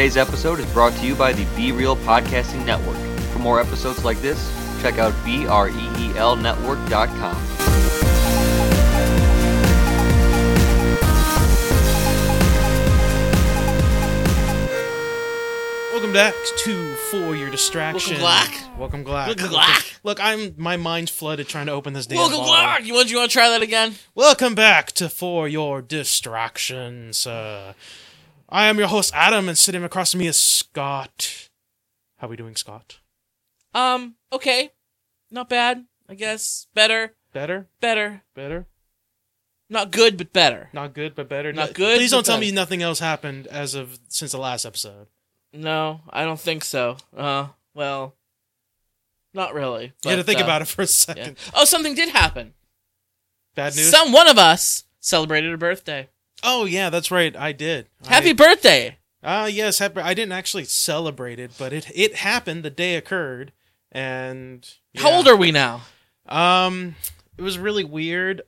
Today's episode is brought to you by the Be Real Podcasting Network. For more episodes like this, check out E BREELnetwork.com. Welcome back to For Your Distraction. Welcome back. Welcome back. Welcome back. Look, I'm my mind's flooded trying to open this damn Welcome bottle. back. You want you want to try that again? Welcome back to For Your Distractions. Uh, I am your host Adam, and sitting across from me is Scott. How are we doing, Scott? Um. Okay. Not bad. I guess better. Better, Better. better. Not good, but better. Not good, but better. Not good, Please don't tell better. me nothing else happened as of since the last episode. No, I don't think so. Uh. Well. Not really. you had to think uh, about it for a yeah. second. Oh, something did happen. Bad news. Some one of us celebrated a birthday. Oh yeah, that's right. I did. Happy I- birthday! Ah, yes, happy. I didn't actually celebrate it, but it it happened. The day occurred, and How old are we now? Um, it was really weird.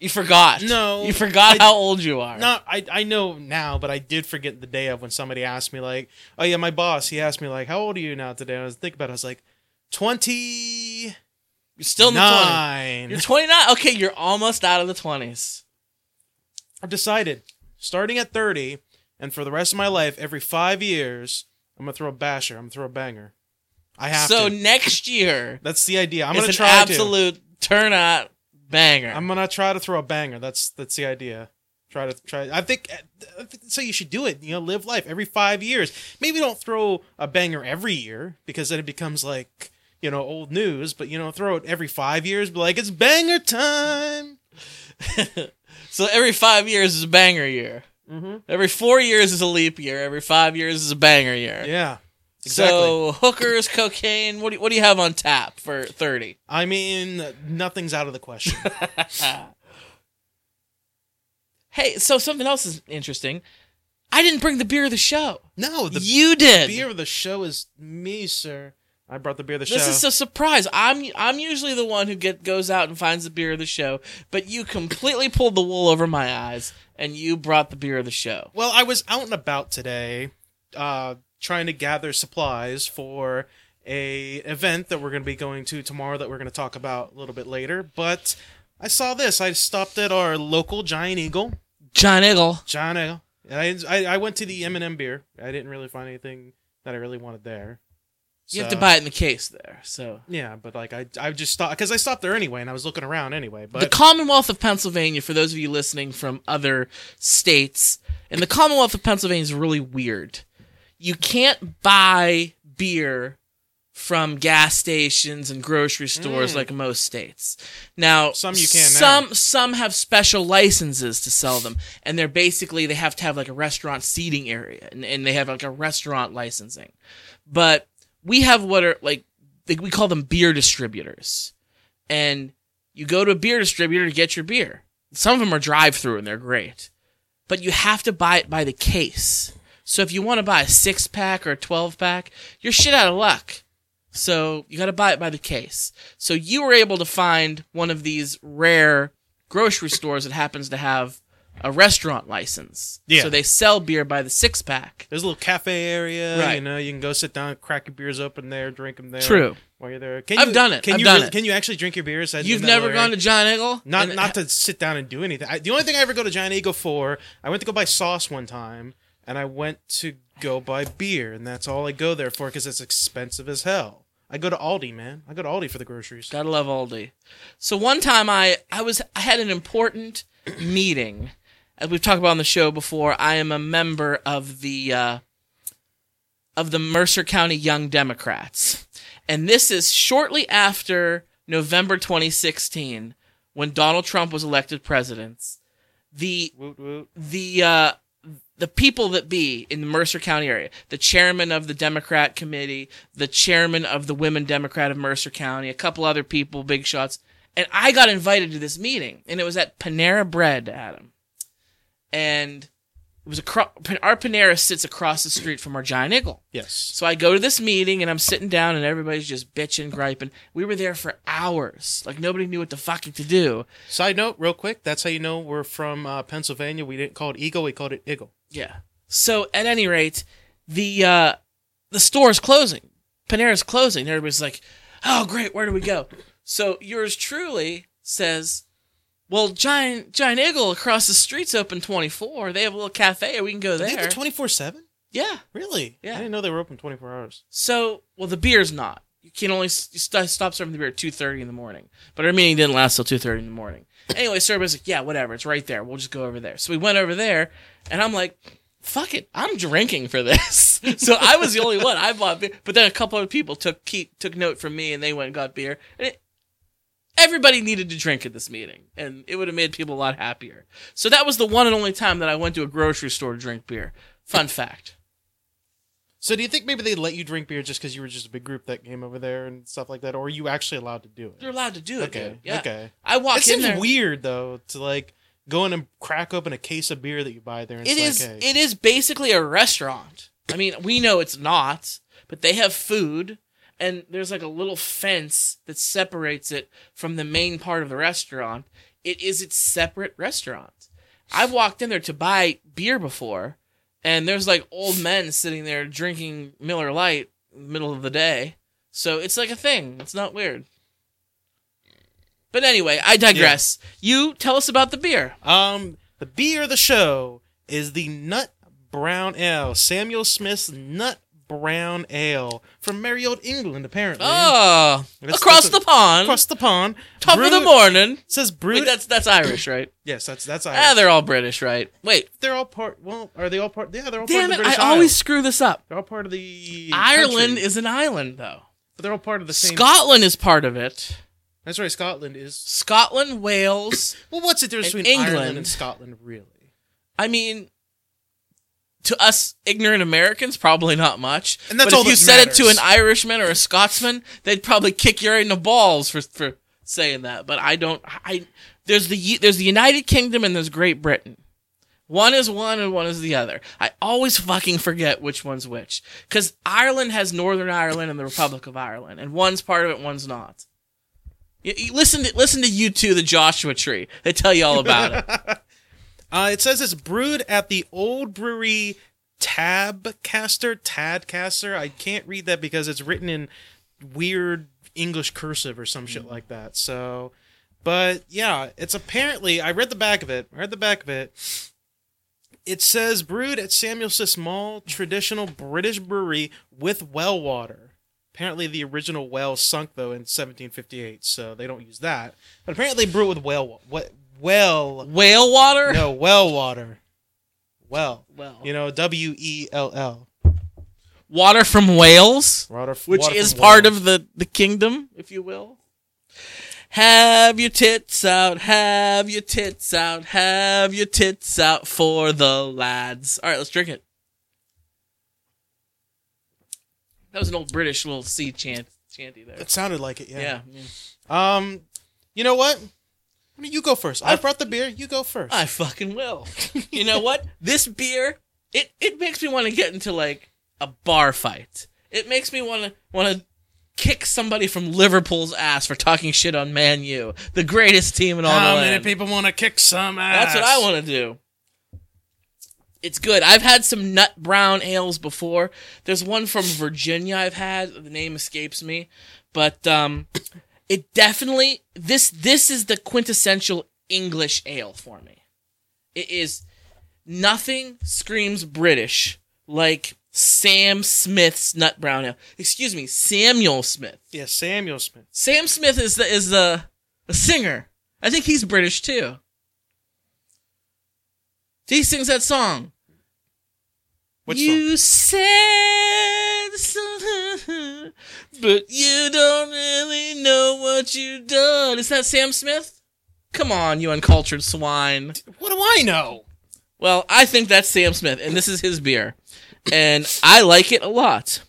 You forgot. No, You forgot I- how old you are. Not, I I know now, but I did forget the day of when somebody asked me like, oh yeah, my boss. He asked me like, how old are you now today? And I was thinking about. it. I was like, twenty You're still in the 20s. nine. You're 29. Okay, you're almost out of the 20s. I've decided, starting at thirty, and for the rest of my life, every five years, I'm gonna throw a basher. I'm gonna throw a banger. I have so to. next year, That's the idea. I'm gonna an try to. absolute turn out banger. I'm gonna try to throw a banger. That's that's the idea. Try to try. I think eh, I think so. You should do it. You know, live life every five years. Maybe don't throw a banger every year because then it becomes like you know old news. But you know, throw it every five years. Be like, it's banger time. so every five years is a banger year. Mm-hmm. Every four years is a leap year. Every five years is a banger year. Yeah, exactly. So hookers, cocaine. What do you, what do you have on tap for thirty? I mean, nothing's out of the question. hey, so something else is interesting. I didn't bring the beer of the show. no, the you did. beer of the show is me, sir. I brought the beer of the This show. is a surprise. I'm I'm usually the one who get goes out and finds the beer of the show, but you completely pulled the wool over my eyes and you brought the beer of the show. Well, I was out and about today, uh, trying to gather supplies for a event that we're going to be going to tomorrow that we're going to talk about a little bit later. But I saw this. I stopped at our local Giant Eagle. Giant Eagle. Giant Eagle. I, I, I went to the M&M beer. I didn't really find anything that I really wanted there. You have to buy it in the case there. So Yeah, but like I, I just stopped because I stopped there anyway, and I was looking around anyway. But the Commonwealth of Pennsylvania, for those of you listening from other states, and the Commonwealth of Pennsylvania is really weird. You can't buy beer from gas stations and grocery stores Mm. like most states. Now, Some you can now. Some some have special licenses to sell them, and they're basically they have to have like a restaurant seating area, and, and they have like a restaurant licensing. But we have what are like we call them beer distributors, and you go to a beer distributor to get your beer. Some of them are drive through and they're great, but you have to buy it by the case. So if you want to buy a six pack or a twelve pack, you're shit out of luck. So you got to buy it by the case. So you were able to find one of these rare grocery stores that happens to have a restaurant license. Yeah. So they sell beer by the six pack. there's a little cafe area. Right. You know, you can go sit down, crack your beers open there, drink them there. True. While you're there, can I've you, done it. Can I've you done really- it. Can you actually drink your beers? You've never gone to Giant Eagle? Not And- not to sit down and do anything. I, the only thing I ever go to Giant Eagle for, I went to go buy sauce one time, and I went to go buy beer, and that's all I go there for because it's expensive as hell. I go to Aldi, man. I go to Aldi for the groceries. Gotta love Aldi. So one time I I was I had an important meeting. As we've talked about on the show before, I am a member of the uh, of the Mercer County Young Democrats, and this is shortly after November 2016 when Donald Trump was elected president. The Woot woot. the uh, the people that be in the Mercer County area, the chairman of the Democrat committee, the chairman of the Women Democrat of Mercer County, a couple other people, big shots, and I got invited to this meeting, and it was at Panera Bread, Adam, and it was across. Our Panera sits across the street from our Giant Eagle. Yes. So I go to this meeting and I'm sitting down and everybody's just bitching, griping. We were there for hours. Like nobody knew what the fucking to do. Side note, real quick. That's how you know we're from uh, Pennsylvania. We didn't call it Eagle. We called it Eagle. Yeah. So at any rate, the uh, the store's closing. Panera's closing. Everybody's like, "Oh, great! Where do we go?" So yours truly says, "Well, Giant Giant Eagle across the street's open 24. They have a little cafe. Or we can go there." twenty four seven. yeah. Really? Yeah. I didn't know they were open twenty four hours. So, well, the beer's not. You can only st- stop serving the beer at two thirty in the morning. But our meeting didn't last till two thirty in the morning. Anyway, so everybody's like, "Yeah, whatever. It's right there. We'll just go over there." So we went over there, and I'm like, "Fuck it, I'm drinking for this." so I was the only one. I bought beer, but then a couple other people took keep took note from me, and they went and got beer. And it, everybody needed to drink at this meeting, and it would have made people a lot happier. So that was the one and only time that I went to a grocery store to drink beer. Fun fact. So do you think maybe they let you drink beer just because you were just a big group that came over there and stuff like that, or are you actually allowed to do it? You're allowed to do it. Okay. dude. Yeah. Okay. I walk It in seems there. weird though to like go in and crack open a case of beer that you buy there. And it is, like, hey. It is basically a restaurant. I mean, we know it's not, but they have food, and there's like a little fence that separates it from the main part of the restaurant. It is its separate restaurant. I've walked in there to buy beer before, and there's like old men sitting there drinking Miller Lite in the middle of the day. So it's like a thing. It's not weird. But anyway, I digress. You tell us about the beer. Um, the beer of the show is the Nut Brown Ale, Samuel Smith's Nut Brown Ale from merry old England, apparently. Oh, That's- across that's a- the pond, across the pond. top of the Brewed- morning. Says Wait, that's that's Irish, right? yes, that's that's Irish. ah, Irish. they're all British, right? Wait, they're all part. Well, are they all part? Yeah, they're all damn part it! of the I British always Isles. screw this up. They're all part of the Ireland country, is an island, though. but they're all part of the same. Scotland is part of it. That's right. Scotland is. Scotland, Wales. Well, what's the difference And between Ireland England. and Scotland, really? I mean, to us ignorant Americans, probably not much. And that's but all if you that said it to an. Irishman or a Scotsman, they'd probably kick you right in the balls for for saying that. But I don't. I there's the there's the United Kingdom and there's Great Britain. One is one and one is the other. I always fucking forget which one's which. Because Ireland has Northern Ireland and the Republic of Ireland, and one's part of it, one's not. You, you listen to listen to U2, the Joshua Tree. They tell you all about it. Uh, it says it's brewed at the old brewery Tabcaster, Tadcaster. I can't read that because it's written in weird English cursive or some shit like that. So, but yeah, it's apparently. I read the back of it. I read the back of it. It says brewed at Samuel Small traditional British brewery with well water. Apparently, the original well sunk though in 1758, so they don't use that. But apparently, they brew with well, what well Whale water. no, well water. Well, Well, you know, W E L L. water from Wales. Water, which water is part Wales. of the the kingdom, if you will. Have your tits out, have your tits out, have your tits out for the lads. All right, let's drink it. That was an old British little sea chant chanty there. It sounded like it, Yeah, yeah. yeah. Um, you know what? Why don't You go first. I I- brought the beer. You go first. I fucking will. you know what? This beer, it it makes me want to get into like a bar fight. It makes me want to want to kick somebody from Liverpool's ass for talking shit on Man U, the greatest team in all How the many land. people want to kick some ass? That's what I want to do. It's good. I've had some nut brown ales before. There's one from Virginia I've had. The name escapes me, but um, it definitely this this is the quintessential English ale for me. It is nothing screams British like Sam Smith's nut brown ale. Excuse me, Samuel Smith. Yeah, Samuel Smith. Sam Smith is the is the, a singer. I think he's British too. He sings that song. Which you said something, but you don't really know what you've done. Is that Sam Smith? Come on, you uncultured swine. What do I know? Well, I think that's Sam Smith, and this is his beer. And I like it a lot.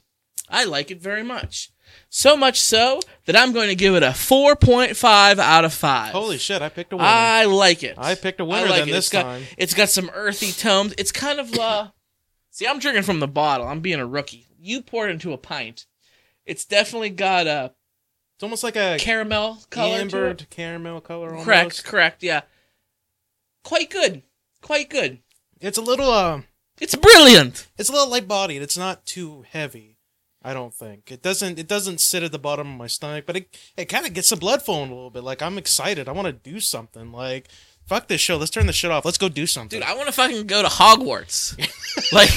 I like it very much. So much so that I'm going to give it a 4.5 out of 5. Holy shit! I picked a winner. I like it. I picked a winner like then it. this It's got- time. It's got some earthy tones. It's kind of uh See, I'm drinking from the bottle. I'm being a rookie. You poured into a pint. It's definitely got a It's almost like a caramel color to amber it. caramel color. Almost. Correct, correct, yeah. Quite good. Quite good. It's a little uh, It's brilliant. It's a little light bodied. It's not too heavy. I don't think it doesn't. It doesn't sit at the bottom of my stomach, but it it kind of gets the blood flowing a little bit. Like I'm excited. I want to do something. Like fuck this show. Let's turn the shit off. Let's go do something. Dude, I want to fucking go to Hogwarts. like,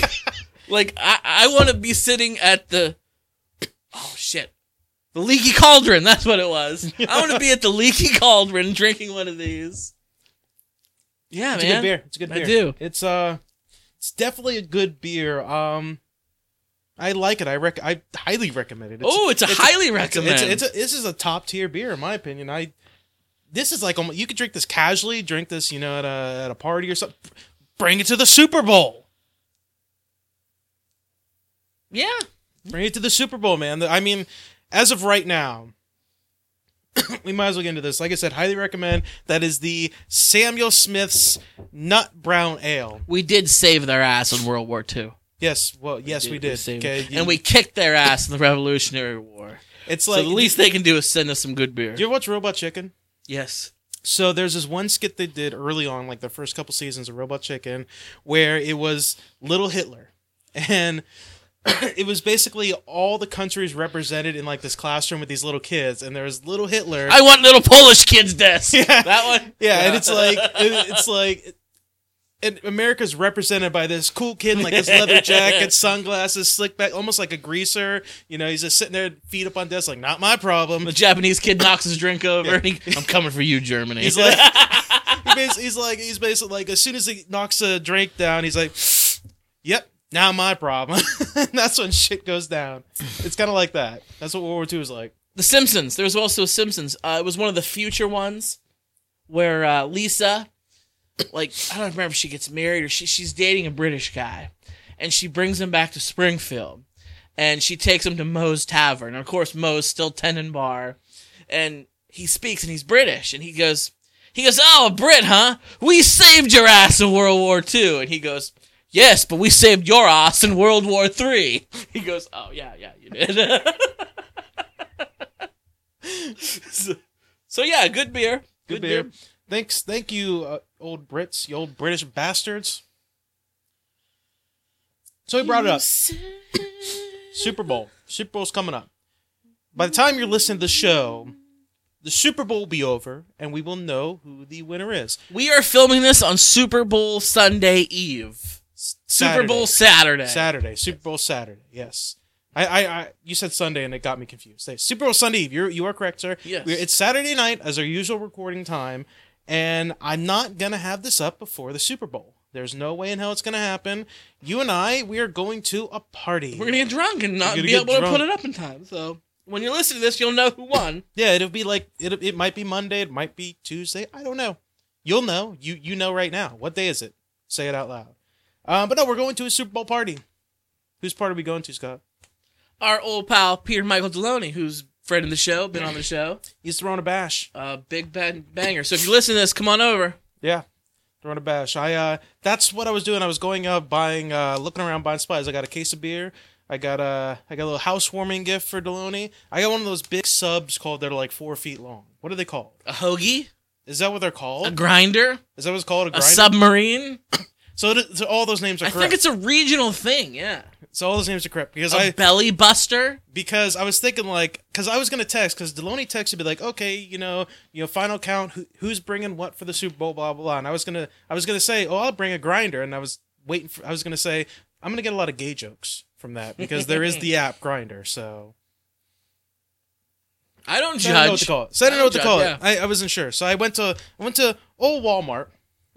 like I, I want to be sitting at the. Oh shit, the leaky cauldron. That's what it was. I want to be at the leaky cauldron drinking one of these. Yeah, man. it's man. a good beer. It's a good I beer. do. It's uh, it's definitely a good beer. Um, I like it. I rec. I highly recommend it. Oh, it's a highly It's, recommend. it's, a, this is a top tier beer in my opinion. I this is like almost, you could drink this casually, drink this, you know, at a at a party or something. Bring it to the Super Bowl. yeah. Bring it to the Super Bowl, man. I mean, as of right now, we might as well get into this. Like I said, highly recommend. That is the Samuel Smith's Nut Brown Ale. We did save their ass in World War II. Yes, well, yes, we did. saved- Okay, you- and we kicked their ass in the Revolutionary War. It's So like the least they can do is send us some good beer. Do you ever watch Robot Chicken? Yes. So there's this one skit they did early on, like the first couple seasons of Robot Chicken, where it was Little Hitler, and it was basically all the countries represented in like this classroom with these little kids, and there was Little Hitler. I want little Polish kids desk. Yeah, That one. yeah, and it's like it- it's like. And America's represented by this cool kid in like his leather jacket, sunglasses, slick back, almost like a greaser. You know, he's just sitting there, feet up on desk, like not my problem. The Japanese kid knocks his drink over. and he, I'm coming for you, Germany. He's like, he's like, he's basically like, as soon as he knocks a drink down, he's like, "Yep, now my problem. That's when shit goes down. It's kind of like that. That's what World War II is like. The Simpsons. There was also Simpsons. Uh, it was one of the future ones where uh, Lisa, like, I don't remember if she gets married or she, she's dating a British guy, and she brings him back to Springfield, and she takes him to Moe's Tavern. And of course, Moe's still tending bar, and he speaks and he's British, and he goes, he goes, "Oh, a Brit, huh? We saved your ass in World War II," and he goes. Yes, but we saved your ass in World War Three. He goes, "Oh yeah, yeah, you did." so, so yeah, good beer. Good beer. Thanks, thank you, uh, old Brits, you old British bastards. So he brought it up. Super Bowl. Super Bowl's coming up. By the time you're listening to the show, the Super Bowl will be over, and we will know who the winner is. We are filming this on Super Bowl Sunday Eve. Super Bowl Saturday. Saturday. Super Bowl Saturday. Yes. I, I, I, you said Sunday and it got me confused. Super Bowl Sunday. You're, you are correct, sir. Yes. We're- it's Saturday night as our usual recording time, and I'm not gonna have this up before the Super Bowl. There's no way in hell it's gonna happen. You and I, we are going to a party. We're gonna get drunk and not be able to put it up in time. So when you listen to this, you'll know who won. Yeah, it'll be like it. It might be Monday. It might be Tuesday. I don't know. You'll know. You you know right now. What day is it? Say it out loud. Um, but no, we're going to a Super Bowl party. Whose party are we going to, Scott? Our old pal Peter Michael Deloney, who's friend of the show, been on the show, He's throwing a bash. uh, big bang banger. So if you listen to this, come on over. Yeah, throwing a bash. I uh, that's what I was doing. I was going up buying, uh, looking around buying supplies. I got a case of beer. I got a, I got a little housewarming gift for Deloney. I got one of those big subs called. They're like four feet long. What are they called? A hoagie, Is that what they're called? a grinder, Is that what it's called? A grinder? a submarine. So, it, so all those names are I correct. think it's a regional thing. Yeah, so all those names are correct because a I belly buster. because I was thinking like because I was gonna text because Deloney texted me like okay you know you know final count who, who's bringing what for the Super Bowl blah blah blah and I was gonna I was gonna say oh I'll bring a grinder and I was waiting for I was gonna say I'm gonna get a lot of gay jokes from that because there is the app Grindr so I don't so I didn't know what judge. to call it so I know what to judge, call yeah. it I, I wasn't sure so I went to I went to old Walmart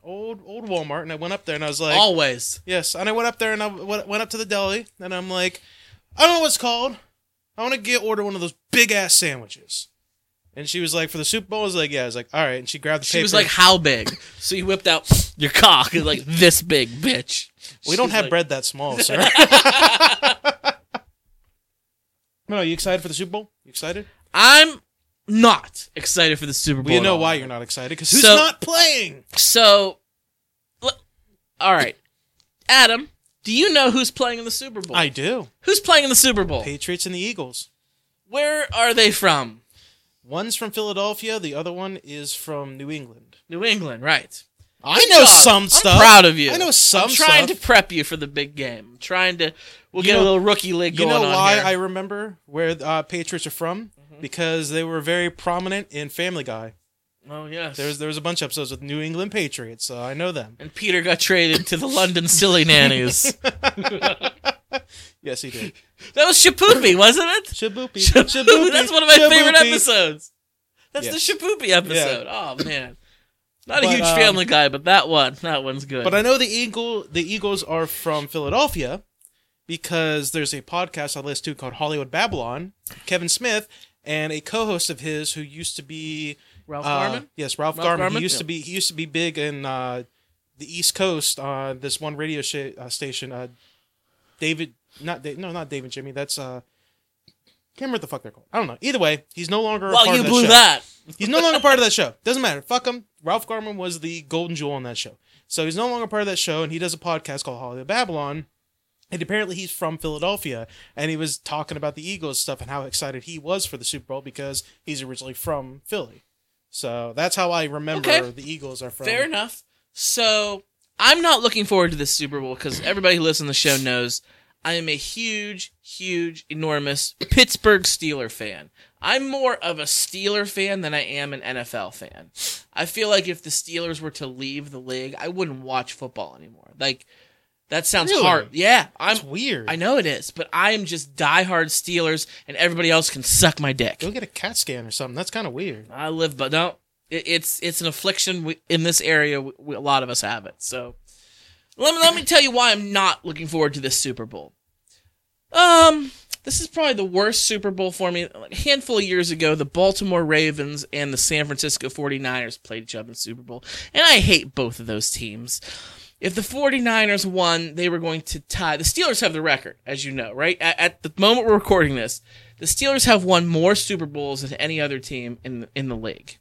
old old Walmart and I went up there and I was like Always. Yes, and I went up there and I went went up to the deli and I'm like, I don't know what's called. I want to get order one of those big ass sandwiches. And she was like, for the Super Bowl, I was like, yeah. I was like, all right. And she grabbed the She paper. was like, "How big?" So you whipped out your cock, and like this big, bitch. we don't She's have like- bread that small, sir. no, you excited for the Super Bowl? You excited? I'm not excited for the Super Bowl. At know why you're not excited because who's So- not playing? So, all right, Adam, do you know who's playing in the Super Bowl? I do. Who's playing in the Super Bowl? Patriots and the Eagles. Where are they from? One's from Philadelphia. The other one is from New England. New England, right? I Good know job. some I'm stuff. proud of you. I know some stuff. I'm trying stuff. to prep you for the big game. I'm trying to. We'll You get know- a little rookie league You know why. I remember where uh, Patriots are from? Because they were very prominent in Family Guy. oh yes. There's there was a bunch of episodes with New England Patriots, so I know them. and Peter got traded to the London Silly Nannies. Yes, he did. that was Shapoopy, wasn't it? Shaboopy. Shaboopy. That's one of my favorite episodes. That's Yes. the Shapoopy episode. Oh man, not a But, huge um, Family Guy, but that one, that one's good. But I know the Eagle the Eagles are from Philadelphia because there's a podcast I listen to called Hollywood Babylon. Kevin Smith and a co-host of his who used to be Ralph uh, Garman. Yes, Ralph, Ralph Garman. Garman? He used to be he used to be big in uh, the East Coast on this one radio sh- uh, station. Uh, David, not da- no, not David Jimmy. That's uh, can't remember what the fuck they're called. I don't know. Either way, he's no longer a Well, part you of that blew show. that. He's no longer part of that show. Doesn't matter. Fuck him. Ralph Garman was the golden jewel on that show. So he's no longer part of that show, and he does a podcast called Hollywood Babylon. And apparently he's from Philadelphia, and he was talking about the Eagles stuff and how excited he was for the Super Bowl because he's originally from Philly. So that's how I remember Okay. the Eagles are from. Fair enough. So I'm not looking forward to this Super Bowl because everybody who listens to the show knows I am a huge, huge, enormous Pittsburgh Steeler fan. I'm more of a Steeler fan than I am an NFL fan. I feel like if the Steelers were to leave the league, I wouldn't watch football anymore. Like that sounds Really? hard. Yeah, I'm. It's weird. I know it is, but I am just diehard Steelers, and everybody else can suck my dick. Go get a CAT scan or something. That's kind of weird. I live, but no, it, it's it's an affliction we, in this area. We, we- a lot of us have it. So let me let me tell you why I'm not looking forward to this Super Bowl. Um, this is probably the worst Super Bowl for me. Like a handful of years ago, the Baltimore Ravens and the San Francisco 49ers played each other in the Super Bowl, and I hate both of those teams. If the 49ers won, they were going to tie. The Steelers have the record, as you know, right? At, at the moment we're recording this, the Steelers have won more Super Bowls than any other team in in the league.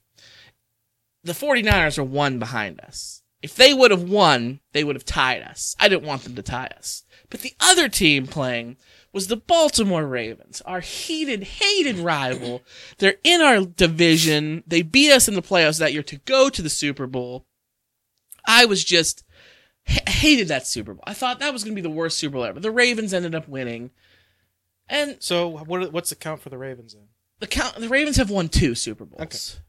The 49ers are one behind us. If they would have won, they would have tied us. I didn't want them to tie us. But the other team playing was the Baltimore Ravens, our heated, hated rival. They're in our division. They beat us in the playoffs that year to go to the Super Bowl. I was just h- hated that Super Bowl. I thought that was going to be the worst Super Bowl ever. The Ravens ended up winning. And So what? What's the count for the Ravens then? the count the Ravens have won two Super Bowls. Okay.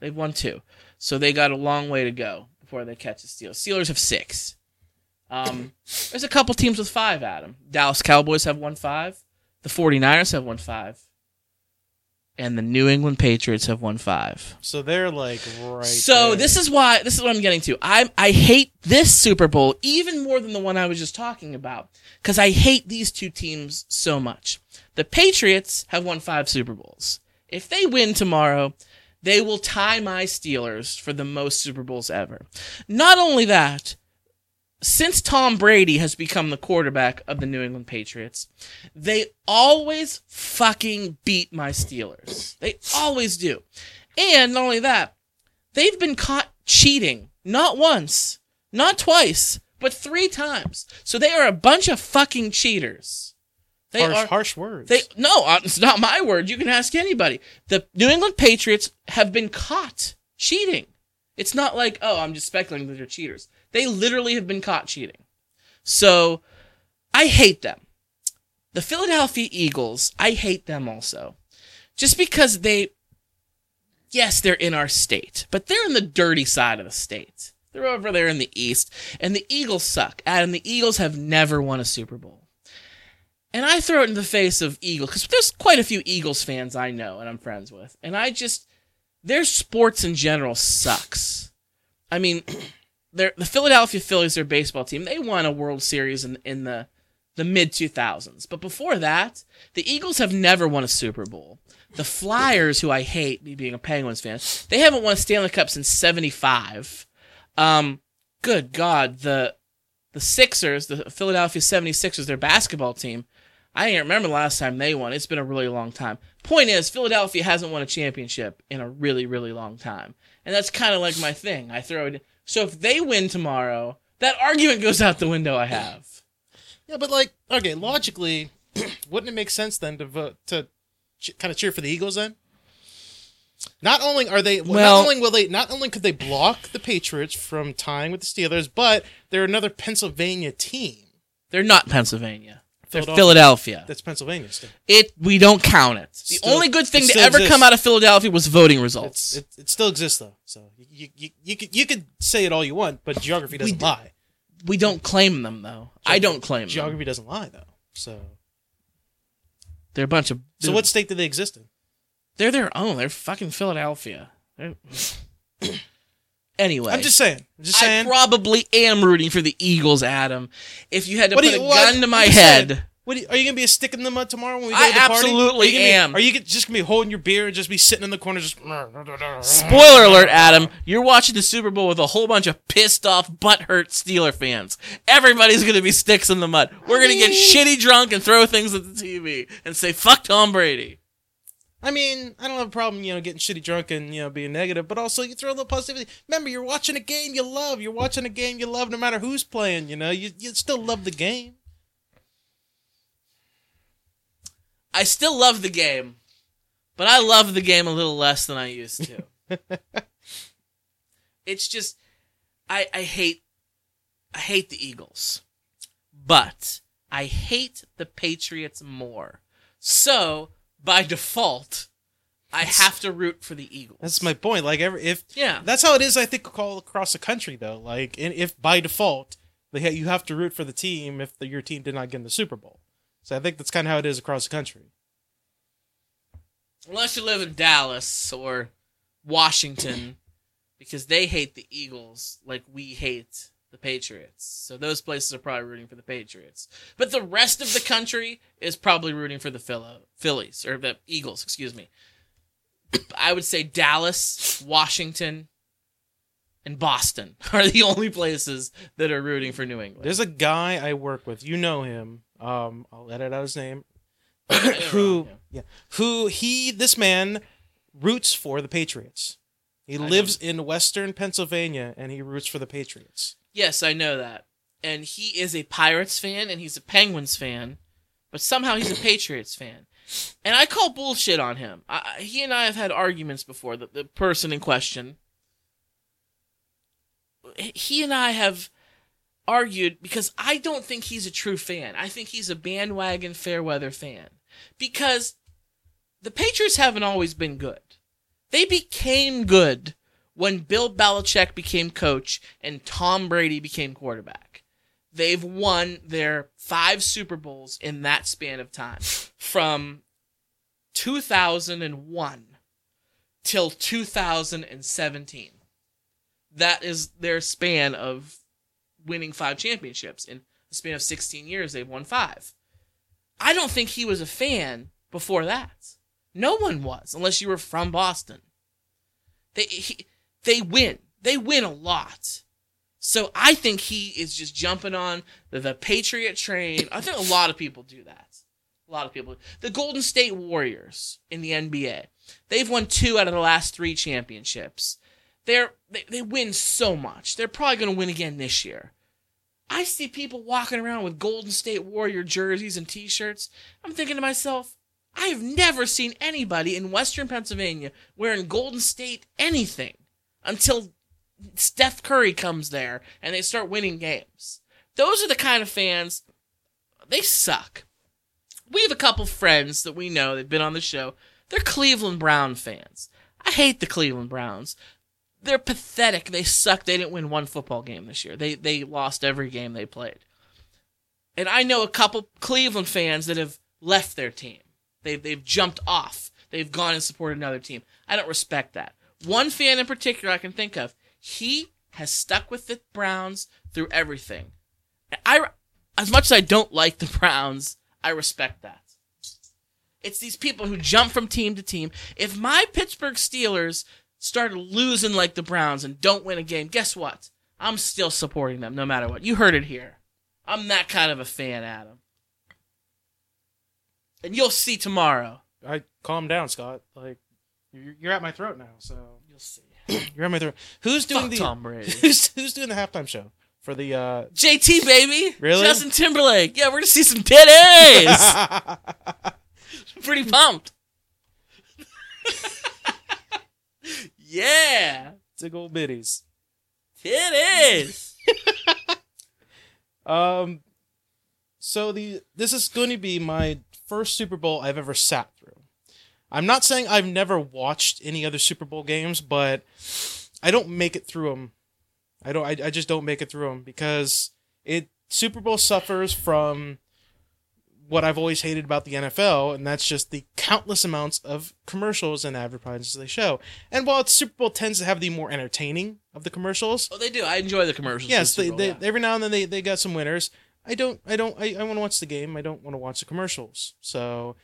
They've won two. So they got a long way to go before they catch the Steelers. Steelers have six. Um, there's a couple teams with five, Adam. Dallas Cowboys have won five. The 49ers have won five. And the New England Patriots have won five. So they're like right. so there. this is why this is what I'm getting to. I I hate this Super Bowl even more than the one I was just talking about because I hate these two teams so much. The Patriots have won five Super Bowls. If they win tomorrow, they will tie my Steelers for the most Super Bowls ever. Not only that, since Tom Brady has become the quarterback of the New England Patriots, they always fucking beat my Steelers. They always do. And not only that, they've been caught cheating not once, not twice, but three times. So they are a bunch of fucking cheaters. They harsh, are harsh words. they no, uh, it's not my word. You can ask anybody. The New England Patriots have been caught cheating. It's not like, oh, I'm just speculating that they're cheaters. They literally have been caught cheating. So I hate them. The Philadelphia Eagles, I hate them also. Just because they yes, they're in our state, but they're in the dirty side of the state. They're over there in the east, and the Eagles suck. Adam, the Eagles have never won a Super Bowl. And I throw it in the face of Eagles because there's quite a few Eagles fans I know and I'm friends with, and I just their sports in general sucks. I mean, they're, the Philadelphia Phillies, their baseball team, they won a World Series in in the the mid 2000s, but before that, the Eagles have never won a Super Bowl. The Flyers, who I hate, me being a Penguins fan, they haven't won a Stanley Cup since '75. Um, good God, the the Sixers, the Philadelphia 76ers, their basketball team, I can't remember the last time they won. It's been a really long time. Point is, Philadelphia hasn't won a championship in a really, really long time. And that's kind of like my thing. I throw it. So if they win tomorrow, that argument goes out the window I have. Yeah, but like, okay, logically, wouldn't it make sense then to vote to ch- kind of cheer for the Eagles then? Not only are they well, not only will they not only could they block the Patriots from tying with the Steelers, but they're another Pennsylvania team. They're not Pennsylvania. They're Philadelphia. Philadelphia. That's Pennsylvania still. It we don't count it. The Still- only good thing to ever exists. come out of Philadelphia was voting results. It's, it, it still exists though. So you you, you could you could say it all you want, but geography doesn't d- lie. we don't claim them though. I don't claim them. Geography doesn't lie though. So They're a bunch of. so what state do they exist in? They're their own. They're fucking Philadelphia. They're- anyway, I'm just saying. I'm just I probably am rooting for the Eagles, Adam. If you had to What put you- a what? gun to my head, saying. What do you- are you gonna be a stick in the mud tomorrow when we go I to the party? absolutely are you be- am. Are you just gonna be holding your beer and just be sitting in the corner just? spoiler alert, Adam, you're watching the Super Bowl with a whole bunch of pissed off, butthurt Steeler fans. Everybody's gonna be sticks in the mud. We're gonna get shitty drunk and throw things at the TV and say "fuck Tom Brady." I mean, I don't have a problem, you know, getting shitty drunk and you know being negative, but also you throw a little positivity. Remember, you're watching a game you love. You're watching a game you love, no matter who's playing. You know, you you still love the game. I still love the game, but I love the game a little less than I used to. it's just I I hate I hate the Eagles. But I hate the Patriots more. So, by default, I have to root for the Eagles. That's my point. Like, every if Yeah. that's how it is. I think all across the country, though. Like, if by default they you have to root for the team if the, your team did not get in the Super Bowl. So I think that's kind of how it is across the country. Unless you live in Dallas or Washington, because they hate the Eagles like we hate the Patriots. So those places are probably rooting for the Patriots. But the rest of the country is probably rooting for the Philo- Phillies or the Eagles, excuse me. I would say Dallas, Washington, and Boston are the only places that are rooting for New England. There's a guy I work with. You know him. Um, I'll edit out his name. Who yeah. who he this man roots for the Patriots. He I lives in Western Pennsylvania and he roots for the Patriots. Yes, I know that. And he is a Pirates fan and he's a Penguins fan, but somehow he's a Patriots fan. And I call bullshit on him. I, he and I have had arguments before. The, the person in question, he and I have argued because I don't think he's a true fan. I think he's a bandwagon fair weather fan because the Patriots haven't always been good. They became good when Bill Belichick became coach and Tom Brady became quarterback. They've won their five Super Bowls in that span of time from 2001 till 2017. That is their span of winning five championships. In a span of 16 years, they've won five. I don't think he was a fan before that. No one was, unless you were from Boston. They he, they win. They win a lot. So I think he is just jumping on the, the Patriot train. I think a lot of people do that. A lot of people. The Golden State Warriors in the NBA. They've won two out of the last three championships. They're they, they win so much. They're probably going to win again this year. I see people walking around with Golden State Warrior jerseys and T-shirts. I'm thinking to myself, I have never seen anybody in Western Pennsylvania wearing Golden State anything until Steph Curry comes there and they start winning games. Those are the kind of fans, they suck. We have a couple friends that we know, they've been on the show. They're Cleveland Brown fans. I hate the Cleveland Browns. They're pathetic. They suck. They didn't win one football game this year. They they lost every game they played. And I know a couple Cleveland fans that have left their team. They've they've jumped off. They've gone and supported another team. I don't respect that. One fan in particular I can think of, he has stuck with the Browns through everything. I as much as I don't like the Browns, I respect that. It's these people who jump from team to team. If my Pittsburgh Steelers started losing like the Browns and don't win a game, guess what? I'm still supporting them no matter what. You heard it here. I'm that kind of a fan, Adam. And you'll see tomorrow. I calm down, Scott. Like you're, you're at my throat now, so You'll see. you're at my throat. Who's doing Fuck the Tom Brady. who's who's doing the halftime show for the uh JT baby. Really? Justin Timberlake. Yeah, we're gonna see some titties. Pretty pumped. Yeah, Tickle bitties. it is. Um, so the this is going to be my first Super Bowl I've ever sat through. I'm not saying I've never watched any other Super Bowl games, but I don't make it through them. I don't. I, I just don't make it through them because it Super Bowl suffers from what I've always hated about the NFL, and that's just the countless amounts of commercials and advertisements they show. And while Super Bowl tends to have the more entertaining of the commercials, Oh, they do. I enjoy the commercials. yes, they, Bowl, they, yeah. every now and then they, they got some winners. I don't I don't I, I want to watch the game. I don't want to watch the commercials. So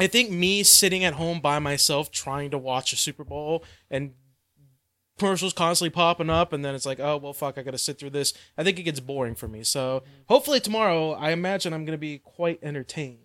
I think me sitting at home by myself trying to watch a Super Bowl and commercials constantly popping up and then it's like, oh well fuck, I gotta sit through this. I think it gets boring for me. So hopefully tomorrow I imagine I'm gonna be quite entertained.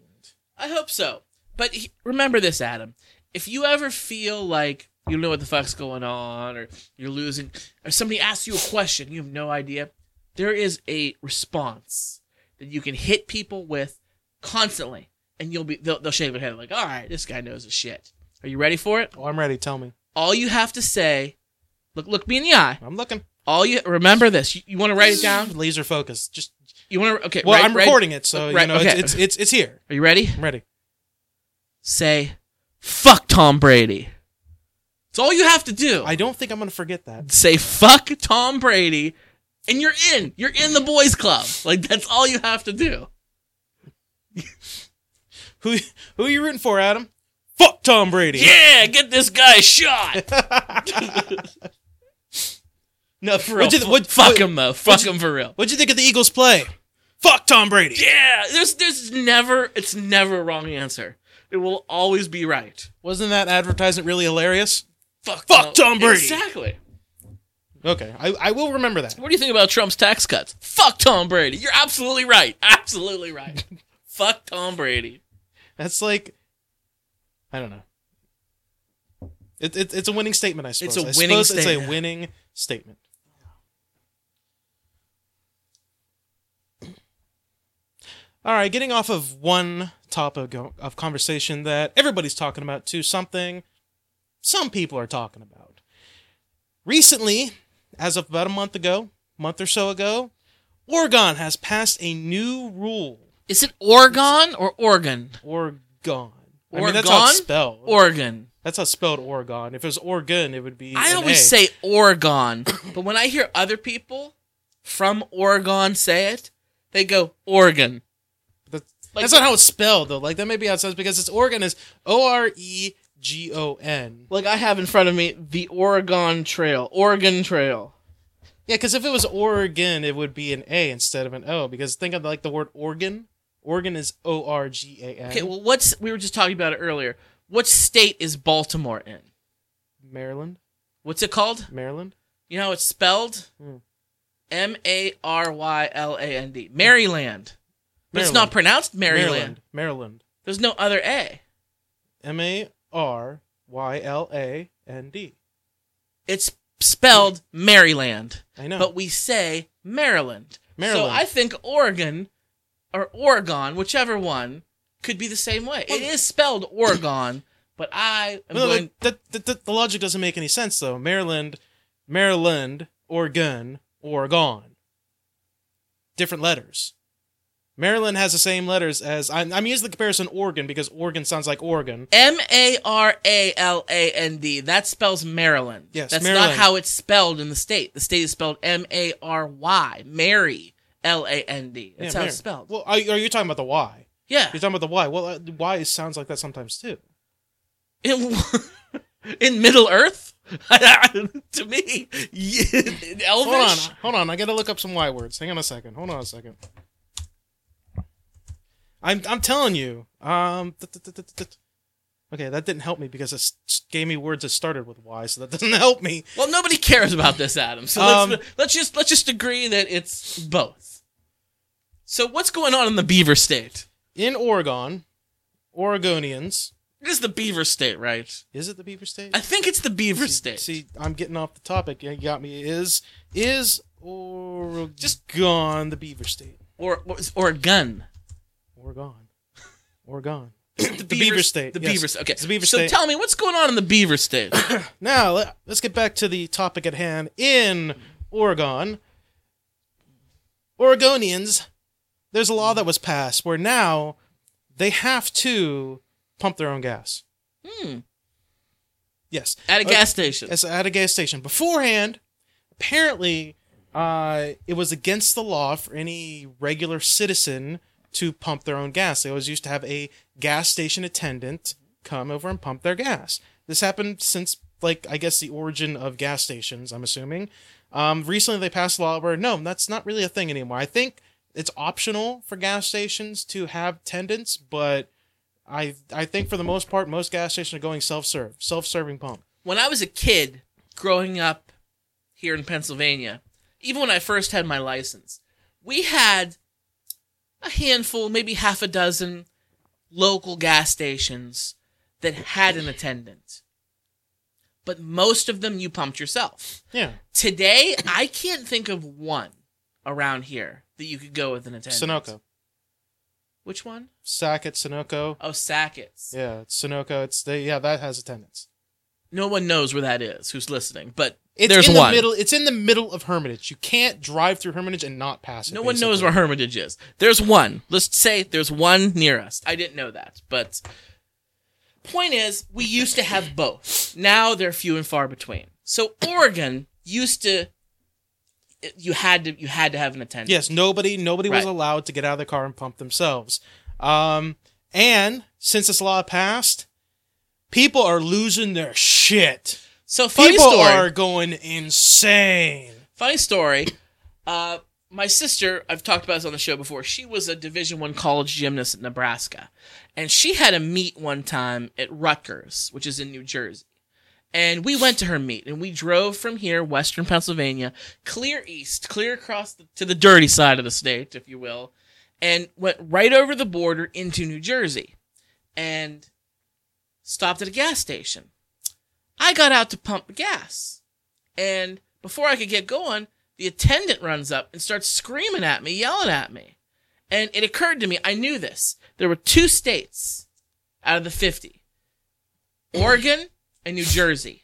I hope so. But he- remember this, Adam. If you ever feel like you don't know what the fuck's going on, or you're losing, or somebody asks you a question, you have no idea, there is a response that you can hit people with constantly, and you'll be they'll, they'll shake their head like, "All right, this guy knows his shit." Are you ready for it? Oh I'm ready, tell me. All you have to say, look look me in the eye. I'm looking. All you remember this. You, you want to write it down? Laser focus. Just You want to? Okay. well, I'm recording it, so right, you know okay. it's, it's it's it's here. Are you ready? I'm ready. Say, "Fuck Tom Brady." It's all you have to do. I don't think I'm gonna forget that. say fuck Tom Brady, and you're in. You're in the boys' club. Like that's all you have to do. Who who are you rooting for, Adam? Fuck Tom Brady. Yeah, get this guy shot. no, for real. What'd you- what- fuck what- him though. Fuck what'd you- him for real. What'd you think of the Eagles play? Fuck Tom Brady. Yeah, there's there's never it's never a wrong answer. It will always be right. Wasn't that advertisement really hilarious? Fuck, Fuck Tom Brady. Exactly. Okay, I, I will remember that. What do you think about Trump's tax cuts? Fuck Tom Brady. You're absolutely right. Absolutely right. Fuck Tom Brady. That's like, I don't know. It, it, it's a winning statement, I suppose. a I winning suppose It's a winning statement. All right, getting off of one topic of of conversation that everybody's talking about to something some people are talking about. Recently, as of about a month ago, month or so ago, Oregon has passed a new rule. Is it Oregon or Oregon? Oregon. I mean, that's how it's spelled. Oregon. That's how it's spelled Oregon. If it was Oregon, it would be. I always A. say Oregon, but when I hear other people from Oregon say it, they go Oregon. That's, Like- that's not how it's spelled, though. Like, that may be how it says because it's Oregon is O R E G O N. Like I have in front of me the Oregon Trail, Oregon Trail. Yeah, because if it was Oregon, it would be an A instead of an O. Because think of like the word organ. Organ is O R G A N. Okay, well, what's we were just talking about it earlier. What state is Baltimore in? Maryland. What's it called? Maryland. You know how it's spelled? Hmm. M A R Y L A N D. Maryland. But it's Maryland. not pronounced Maryland. Maryland. Maryland. There's no other A. M A R Y L A N D. It's spelled Maryland. I know. but we say Maryland. Maryland. So I think Oregon or Oregon, whichever one, could be the same way. It is spelled Oregon, but I am No, going. that, that, that, the logic doesn't make any sense though. Maryland, Maryland, Oregon, Oregon. Different letters. Maryland has the same letters as I'm, I'm using the comparison Oregon because Oregon sounds like Oregon. M A R A L A N D. That spells Maryland. Yes, that's Maryland. not how it's spelled in the state. The state is spelled M A R Y. Mary L A N D. That's Yeah, how it's spelled. Well, are, you- are you talking about the Y? yeah. You're talking about the Y. Well, uh, Y sounds like that sometimes too. In, in Middle Earth, to me, Elvish. Hold on, hold on. I gotta look up some Y words. Hang on a second. Hold on a second. I'm I'm telling you. Um. th- th- th- Okay, that didn't help me because it gave me words that started with Y, so that doesn't help me. Well, nobody cares about this, Adam. So Um, let's, let's just let's just agree that it's both. So what's going on in the Beaver State? In Oregon, Oregonians. It is the Beaver State, right? Is it the Beaver State? I think it's the Beaver see, State. See, I'm getting off the topic. You got me. Is is Oregon just gone the Beaver State? or or, or gun. Oregon, Oregon. The, Beaver State, The yes. Beaver State. Okay. It's the Beaver so State. tell me what's going on in the Beaver State. Now let, us get back to the topic at hand. In Oregon, Oregonians, there's a law that was passed where now they have to pump their own gas. Hmm. Yes, At a Uh, gas station. It's at a gas station. Beforehand, apparently, uh, it was against the law for any regular citizen to pump their own gas. They always used to have a gas station attendant come over and pump their gas. This happened since, like, I guess the origin of gas stations. I'm assuming. Um, recently, they passed a law where no, that's not really a thing anymore. I think it's optional for gas stations to have attendants, but I I think for the most part, most gas stations are going self-serve, self-serving pump. when I was a kid growing up here in Pennsylvania, even when I first had my license, we had a handful, maybe half a dozen local gas stations that had an attendant. But most of them you pumped yourself. Yeah. Today, I can't think of one around here that you could go with an attendant. Sunoco. Which one? Sackett, Sunoco. Oh, Sackett's. Yeah, it's Sunoco. It's they, yeah, that has attendance. No one knows where that is who's listening, but It's there's in one. the middle. It's in the middle of Hermitage. You can't drive through Hermitage and not pass it. No one knows where Hermitage is. There's one. Let's say there's one near us. I didn't know that, but point is, we used to have both. Now they're few and far between. So Oregon used to, you had to, you had to have an attendant. Yes, nobody nobody was allowed to get out of the car and pump themselves. Um, and since this law passed, people are losing their shit. So funny People story. are going insane. funny story. Uh, my sister, I've talked about this on the show before. She was a Division One college gymnast at Nebraska, and she had a meet one time at Rutgers, which is in New Jersey. And we went to her meet, and we drove from here, Western Pennsylvania, clear east, clear across the, to the dirty side of the state, if you will, and went right over the border into New Jersey, and stopped at a gas station. I got out to pump gas. And before I could get going, the attendant runs up and starts screaming at me, yelling at me. And it occurred to me, I knew this. There were two states out of the 50 Oregon and New Jersey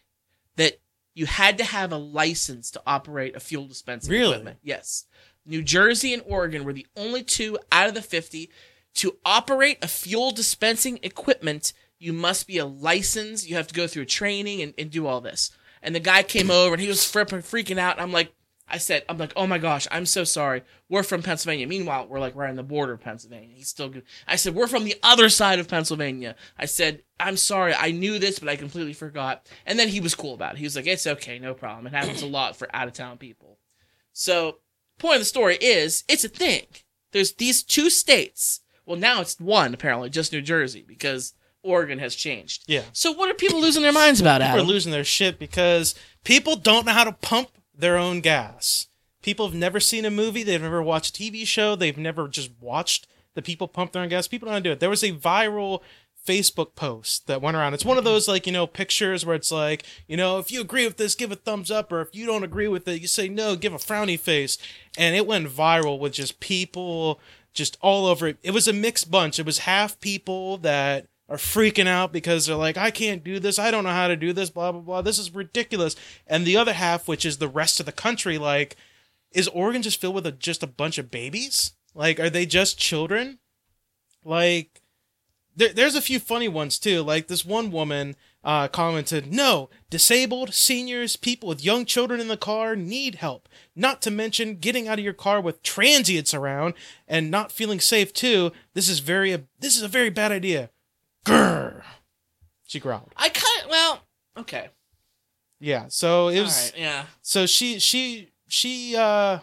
that you had to have a license to operate a fuel dispensing Really? equipment. Yes. New Jersey and Oregon were the only two out of the 50 to operate a fuel dispensing equipment. You must be a license. You have to go through training and, and do all this. And the guy came over and he was fripping, freaking out. I'm like, I said, I'm like, oh my gosh, I'm so sorry. We're from Pennsylvania. Meanwhile, we're like right on the border of Pennsylvania. He's still good. I said, we're from the other side of Pennsylvania. I said, I'm sorry. I knew this, but I completely forgot. And then he was cool about it. He was like, it's okay, no problem. It happens a lot for out of town people. So, point of the story is, it's a thing. There's these two states. Well, now it's one apparently, just New Jersey, because Oregon has changed. Yeah. So, what are people losing their minds about? People are losing their shit because people don't know how to pump their own gas. People have never seen a movie, they've never watched a TV show, they've never just watched the people pump their own gas. People don't know how to do it. There was a viral Facebook post that went around. It's one of those like, you know, pictures where it's like, you know, if you agree with this, give a thumbs up, or if you don't agree with it, you say no, give a frowny face. And it went viral with just people just all over it. It was a mixed bunch. It was half people that are freaking out because they're like, I can't do this. I don't know how to do this, blah, blah, blah. This is ridiculous. And the other half, which is the rest of the country, like, is Oregon just filled with a, just a bunch of babies? Like, are they just children? Like, there, there's a few funny ones too. Like, this one woman uh, commented, No, disabled, seniors, people with young children in the car need help. Not to mention getting out of your car with transients around and not feeling safe too. This is very, this is a very bad idea. Grr. She growled. I kind of, well, okay. Yeah, so it was right, yeah. so she she she uh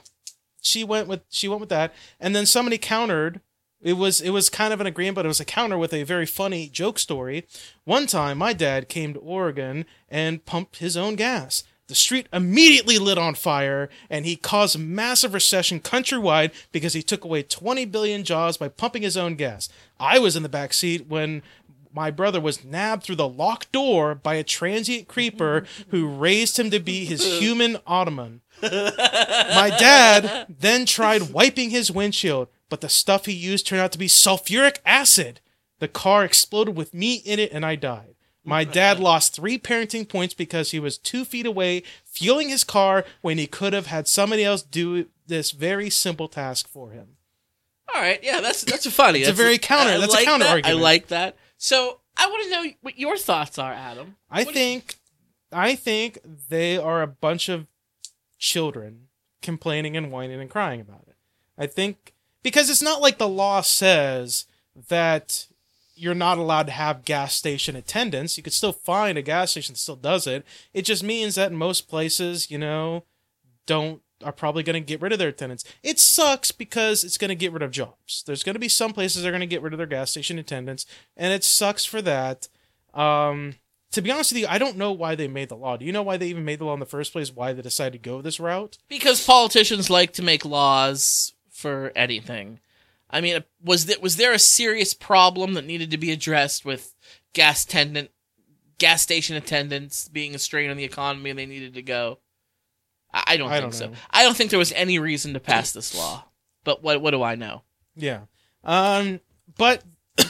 she went with she went with that and then somebody countered it was it was kind of an agreement but it was a counter with a very funny joke story one time my dad came to oregon and pumped his own gas the street immediately lit on fire and he caused massive recession countrywide because he took away 20 billion jobs by pumping his own gas i was in the back seat when my brother was nabbed through the locked door by a transient creeper who raised him to be his human ottoman. My dad then tried wiping his windshield, but the stuff he used turned out to be sulfuric acid. The car exploded with me in it and I died. My dad lost three parenting points because he was two feet away fueling his car when he could have had somebody else do this very simple task for him. All right, yeah, that's that's funny. It's a That's very counter- I that's a counter that. argument. I like that. So I want to know what your thoughts are, Adam. I What- think I think they are a bunch of children complaining and whining and crying about it. I think because it's not like the law says that you're not allowed to have gas station attendants. You could still find a gas station that still does it. It just means that most places, you know, don't are probably going to get rid of their attendants. It sucks because it's going to get rid of jobs. There's going to be some places that are going to get rid of their gas station attendants, and it sucks for that. Um, to be honest with you, I don't know why they made the law. Do you know why they even made the law in the first place? Why they decided to go this route? Because politicians like to make laws for anything. I mean, was there, was there a serious problem that needed to be addressed with gas attendant, gas station attendants being a strain on the economy and they needed to go? I, don't I think don't so. know. I don't think there was any reason to pass this law. But what what do I know? Yeah. Um, but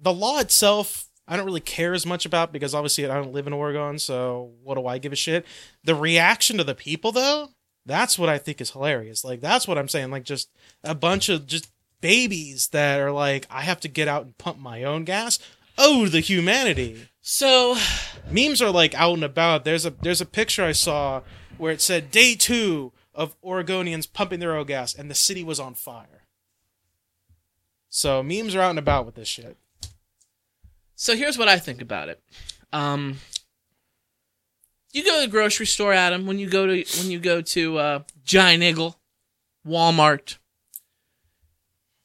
the law itself, I don't really care as much about because obviously I don't live in Oregon, so what do I give a shit? The reaction to the people, though, that's what I think is hilarious. Like, that's what I'm saying. Like, just a bunch of just babies that are like, I have to get out and pump my own gas. Oh, the humanity. So memes are like out and about. There's a there's a picture I saw where it said day two of Oregonians pumping their own gas, and the city was on fire. So memes are out and about with this shit. So here's what I think about it. Um, you go to the grocery store, Adam. When you go to when you go to uh, Giant Eagle, Walmart,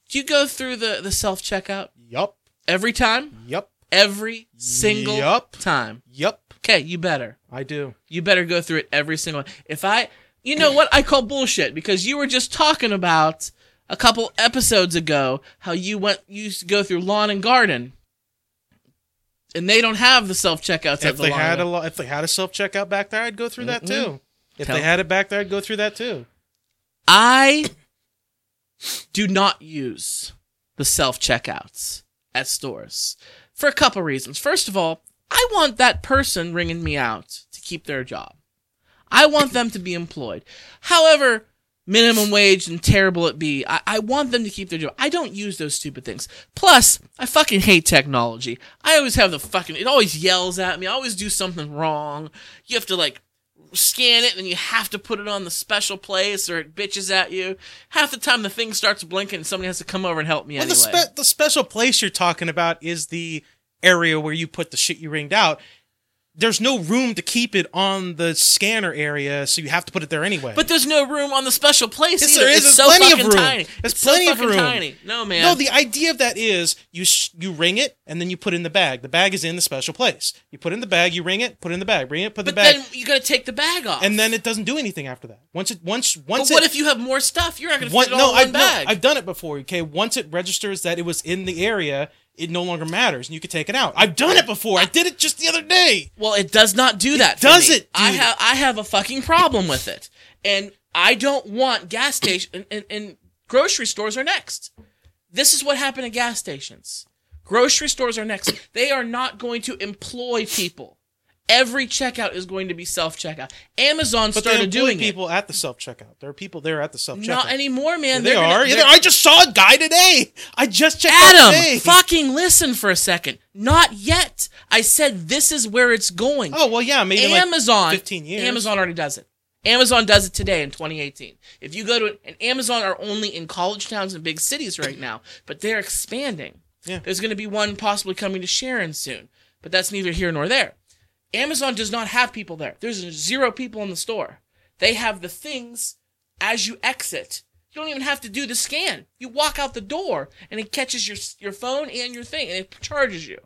do you go through the the self checkout Yup, every time? yup, Every single Yup. time. yup. Okay, you better. I do. You better go through it every single. If I, you know what I call bullshit because you were just talking about a couple episodes ago how you went you used to go through lawn and garden, and they don't have the self checkouts at If the they lawn. had a lo- if they had a self checkout back there, I'd go through that mm-hmm. too. If Tell- they had it back there, I'd go through that too. I do not use the self checkouts at stores for a couple reasons. First of all, I want that person ringing me out to keep their job. I want them to be employed. However, minimum wage and terrible it be, I, I want them to keep their job. I don't use those stupid things. Plus, I fucking hate technology. I always have the fucking, it always yells at me. I always do something wrong. You have to like scan it and you have to put it on the special place or it bitches at you. Half the time the thing starts blinking and somebody has to come over and help me Well, anyway. the spe- the special place you're talking about is the area where you put the shit you ringed out. There's no room to keep it on the scanner area, so you have to put it there anyway. but there's no room on the special place Yes, either. there is. It's There's so plenty of room. tiny. There's it's plenty so of room. tiny. No man. No, the idea of that is you sh- you ring it and then you put it in the bag. The bag is in the special place. You put it in the bag, you ring it, put it in the bag, ring it, put but the bag, But then you gotta take the bag off. and then it doesn't do anything after that. Once it once once. but what it, if you have more stuff? You're not gonna one, fit it no, all in one I've no, bag. I've done it before. Okay, once it registers that it was in the area, it no longer matters, and you can take it out. I've done it before. I did it just the other day. Well, it does not do that. does me. it, I have I have a fucking problem with it, and I don't want gas station and, and, and grocery stores are next. This is what happened at gas stations. Grocery stores are next. They are not going to employ people. Every checkout is going to be self checkout. Amazon But started doing people at the self checkout. There are people there at the self checkout. Not anymore, man. They gonna- are. Yeah, I just saw a guy today. I just checked out Adam, today. Adam, fucking listen for a second. Not yet. I said this is where it's going. Oh well, yeah, maybe in, like, Amazon, 15 years. Amazon already does it. Amazon does it today in 2018. If you go to and Amazon are only in college towns and big cities right now, but they're expanding. Yeah. There's going to be one possibly coming to Sharon soon, but that's neither here nor there. Amazon does not have people there. There's zero people in the store. They have the things as you exit. You don't even have to do the scan. You walk out the door and it catches your your phone and your thing and it charges you.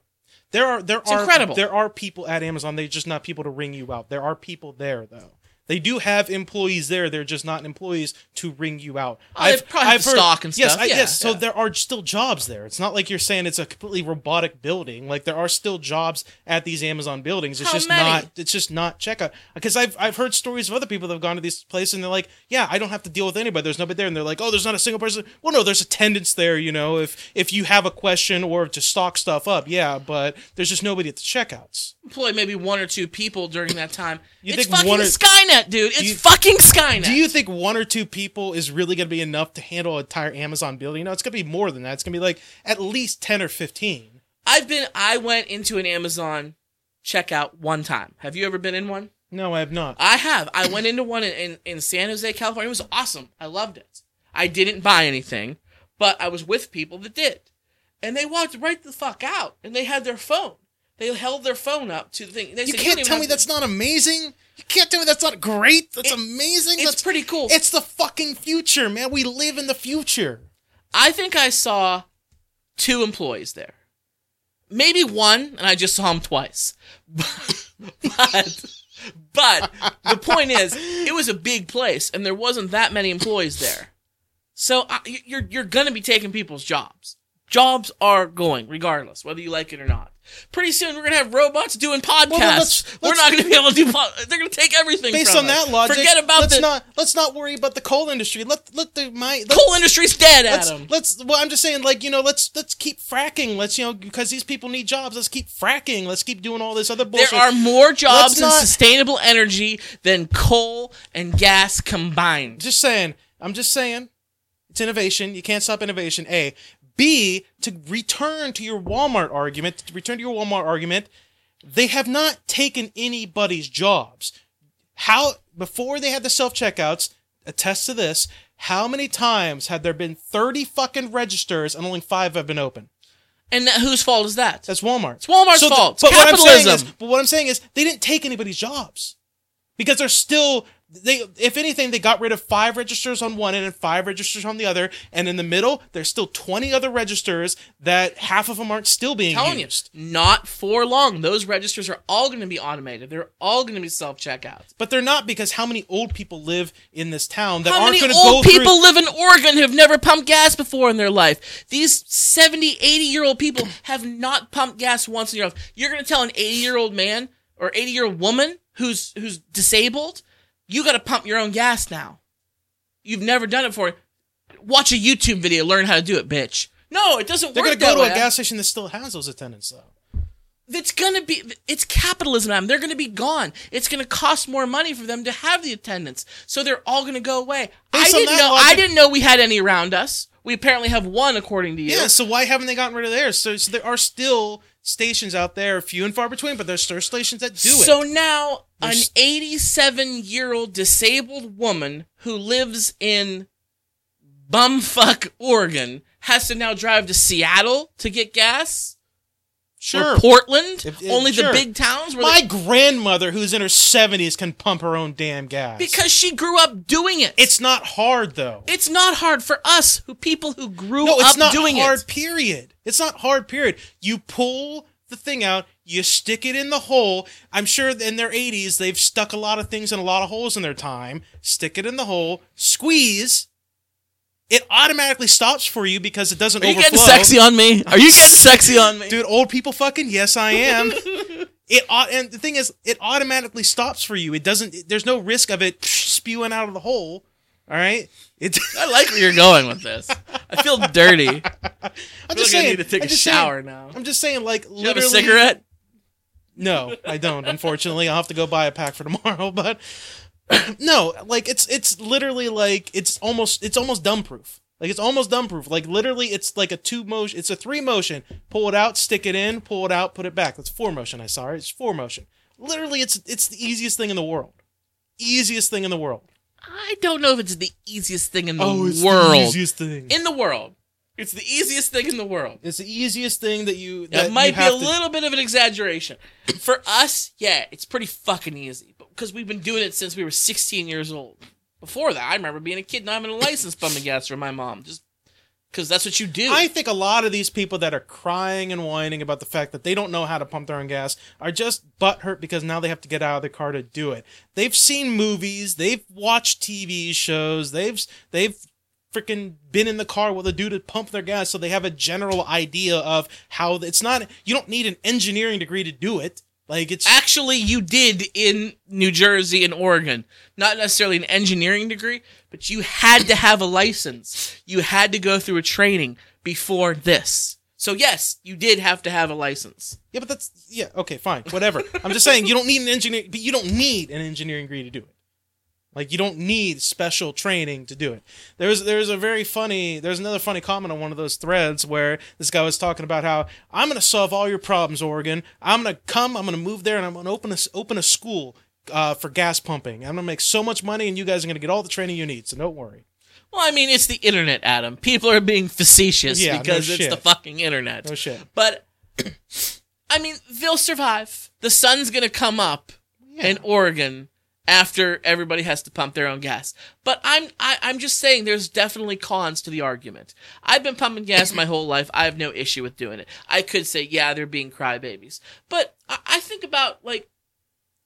There are there are incredible. there are people at Amazon. They're just not people to ring you out. There are people there though. They do have employees there. They're just not employees to ring you out. Oh, they probably I've stock and yes, stuff. I, Yeah, yes. So there are still jobs there. It's not like you're saying it's a completely robotic building. Like there are still jobs at these Amazon buildings. It's How just many? not. It's just not checkout. Because I've I've heard stories of other people that have gone to these places and they're like, yeah, I don't have to deal with anybody. There's nobody there, and they're like, oh, there's not a single person. Well, no, there's attendants there. You know, if if you have a question or to stock stuff up, yeah, but there's just nobody at the checkouts. Employ maybe one or two people during that time. You it's think fucking one or- Skynet, dude. It's you- fucking Skynet. Do you think one or two people is really going to be enough to handle an entire Amazon building? No, it's going to be more than that. It's going to be like at least 10 or 15. I've been. I went into an Amazon checkout one time. Have you ever been in one? No, I have not. I have. I went into one in, in, in San Jose, California. It was awesome. I loved it. I didn't buy anything, but I was with people that did. And they walked right the fuck out and they had their phone. They held their phone up to the thing. They You said, can't don't tell me to-" that's not amazing. You can't tell me that's not great. That's It- amazing. It's that's pretty cool. It's the fucking future, man. We live in the future. I think I saw two employees there. Maybe one, and I just saw him twice. But, but the point is, it was a big place, and there wasn't that many employees there. So y- you're you're gonna be taking people's jobs. Jobs are going, regardless whether you like it or not. Pretty soon, we're gonna have robots doing podcasts. then let's- we're not gonna be able to do. Po- they're gonna take everything. Based from on us. that logic, forget about let's the not let's not worry about the coal industry. Let let the my let, coal industry's dead, let's, Adam. let's well i'm just saying like you know let's let's keep fracking let's you know because these people need jobs let's keep fracking let's keep doing all this other bullshit There are more jobs in not- sustainable energy than coal and gas combined. just saying i'm just saying it's innovation you can't stop innovation a b to return to your walmart argument to return to your walmart argument they have not taken anybody's jobs how before they had the self-checkouts attest to this how many times had there been 30 fucking registers and only five have been open And that, whose fault is that? That's Walmart. It's Walmart's fault. It's but what I'm saying is, capitalism. but what I'm saying is, they didn't take anybody's jobs because they're still. They, if anything, they got rid of five registers on one end and five registers on the other, and in the middle, there's still 20 other registers that half of them aren't still being telling used. you, not for long. Those registers are all going to be automated. They're all going to be self checkouts. But they're not because how many old people live in this town that How aren't going to go through how many old people through. live in Oregon who've never pumped gas before in their life? These 70, 80 year old people have not pumped gas once in their life. You're going to tell an 80 year old man or 80 year old woman who's who's disabled, you got to pump your own gas now. You've never done it before. Watch a YouTube video, learn how to do it, bitch. No, it doesn't work. They're going to that go to way. a gas station that still has those attendants, though. it's gonna be it's capitalism Adam. they're gonna be gone it's gonna cost more money for them to have the attendants so they're all gonna go away i Based on didn't know i didn't know we had any around us we apparently have one according to you Yeah, so why haven't they gotten rid of theirs? So, so there are still stations out there, few and far between, but there's still stations that do it. so now an 87 year old disabled woman who lives in bumfuck oregon has to now drive to seattle to get gas sure. or portland If- if- only sure. the big towns where My they- grandmother, who's in her 70s, can pump her own damn gas. because she grew up doing it it's not hard, though. It's not hard for us, who people who grew no, up doing it. it's not hard, period. It's not hard, period. You pull the thing out, you stick it in the hole. I'm sure in their 80s, they've stuck a lot of things in a lot of holes in their time. Stick it in the hole, squeeze. It automatically stops for you because it doesn't Are you overflow. getting sexy on me? Are you getting sexy on me? Dude, old people fucking, yes, I am. it and the thing is, it automatically stops for you. It doesn't. There's no risk of it spewing out of the hole. All right. It. I like where you're going with this. I feel dirty. I I'm feel just like I saying. need to take I'm a just shower saying, now. I'm just saying, like You have a cigarette? No, I don't. Unfortunately, I'll have to go buy a pack for tomorrow. But no, like it's it's literally like it's almost it's almost dumb proof. Like it's almost dumb proof. Like literally, it's like a two motion. It's a three motion. Pull it out, stick it in. Pull it out, put it back. That's four motion. I saw it. It's four motion. Literally, it's it's the easiest thing in the world. Easiest thing in the world. I don't know if it's the easiest thing in the Oh, it's world. the easiest thing. in the world. It's the easiest thing in the world. It's the easiest thing that you. That, That might be a to- little bit of an exaggeration. For us, yeah, it's pretty fucking easy. Because we've been doing it since we were 16 years old. Before that, I remember being a kid and having a license pumping gas for my mom. Just because that's what you do. I think a lot of these people that are crying and whining about the fact that they don't know how to pump their own gas are just butthurt because now they have to get out of their car to do it. They've seen movies, they've watched TV shows, they've they've freaking been in the car with a dude to pump their gas, so they have a general idea of how it's not. You don't need an engineering degree to do it. Like it's Actually, you did in New Jersey and Oregon. Not necessarily an engineering degree, but you had to have a license. You had to go through a training before this. So yes, you did have to have a license. yeah, but that's yeah okay fine whatever. I'm just saying you don't need an engineer, but you don't need an engineering degree to do it. Like you don't need special training to do it. There's there's a very funny there's another funny comment on one of those threads where this guy was talking about how I'm gonna solve all your problems, Oregon. I'm gonna come, I'm gonna move there, and I'm gonna open a open a school uh, for gas pumping. I'm gonna make so much money, and you guys are gonna get all the training you need. So don't worry. Well, I mean, it's the internet, Adam. People are being facetious Yeah, no because it's shit. the fucking internet. No shit. But I mean, they'll survive. The sun's gonna come up in Oregon after everybody has to pump their own gas. But I'm I, I'm just saying there's definitely cons to the argument. I've been pumping gas my whole life. I have no issue with doing it. I could say, yeah, they're being crybabies. But I, I think about like